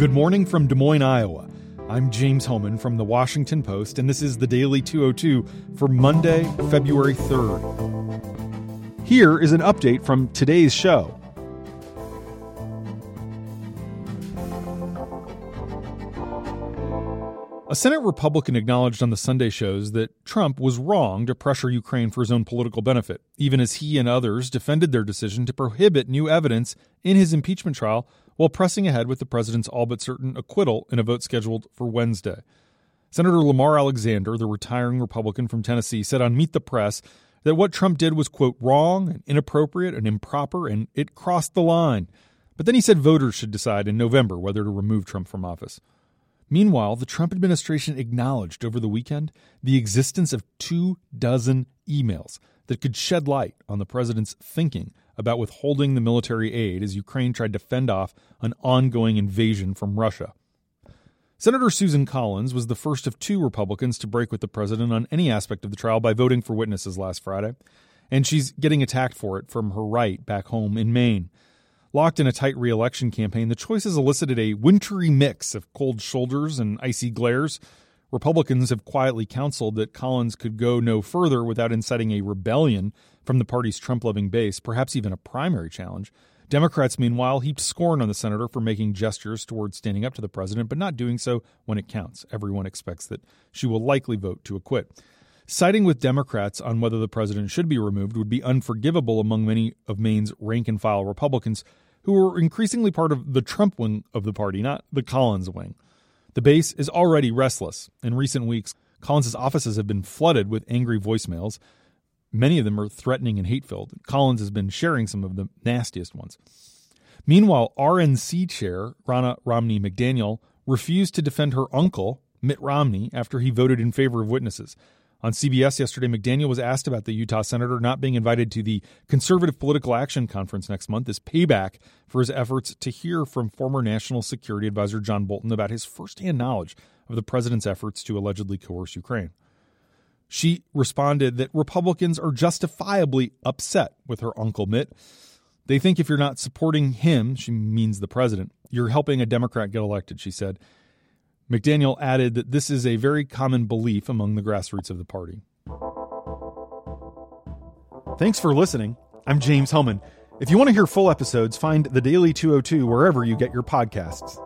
Good morning from Des Moines, Iowa. I'm James Hohmann from the Washington Post, and this is the Daily 202 for Monday, February 3rd. Here is an update from today's show. A Senate Republican acknowledged on the Sunday shows that Trump was wrong to pressure Ukraine for his own political benefit, even as he and others defended their decision to prohibit new evidence in his impeachment trial while pressing ahead with the president's all but certain acquittal in a vote scheduled for Wednesday. Senator Lamar Alexander, the retiring Republican from Tennessee, said on Meet the Press that what Trump did was, quote, wrong and inappropriate and improper, and it crossed the line. But then he said voters should decide in November whether to remove Trump from office. Meanwhile, the Trump administration acknowledged over the weekend the existence of two dozen emails that could shed light on the president's thinking about withholding the military aid as Ukraine tried to fend off an ongoing invasion from Russia. Senator Susan Collins was the first of two Republicans to break with the president on any aspect of the trial by voting for witnesses last Friday, and she's getting attacked for it from her right back home in Maine. Locked in a tight reelection campaign, the choices elicited a wintry mix of cold shoulders and icy glares. Republicans have quietly counseled that Collins could go no further without inciting a rebellion from the party's Trump loving base, perhaps even a primary challenge. Democrats, meanwhile, heaped scorn on the senator for making gestures towards standing up to the president, but not doing so when it counts. Everyone expects that she will likely vote to acquit. Siding with Democrats on whether the president should be removed would be unforgivable among many of Maine's rank and file Republicans who are increasingly part of the Trump wing of the party, not the Collins wing. The base is already restless. In recent weeks, Collins' offices have been flooded with angry voicemails. Many of them are threatening and hate filled. Collins has been sharing some of the nastiest ones. Meanwhile, RNC chair Ronna Romney McDaniel refused to defend her uncle, Mitt Romney, after he voted in favor of witnesses. On CBS yesterday, McDaniel was asked about the Utah senator not being invited to the Conservative Political Action Conference next month as payback for his efforts to hear from former National Security Advisor John Bolton about his firsthand knowledge of the president's efforts to allegedly coerce Ukraine. She responded that Republicans are justifiably upset with her Uncle Mitt. They think if you're not supporting him, she means the president, you're helping a Democrat get elected, she said. McDaniel added that this is a very common belief among the grassroots of the party. Thanks for listening. I'm James Hohmann. If you want to hear full episodes, find the Daily 202 wherever you get your podcasts.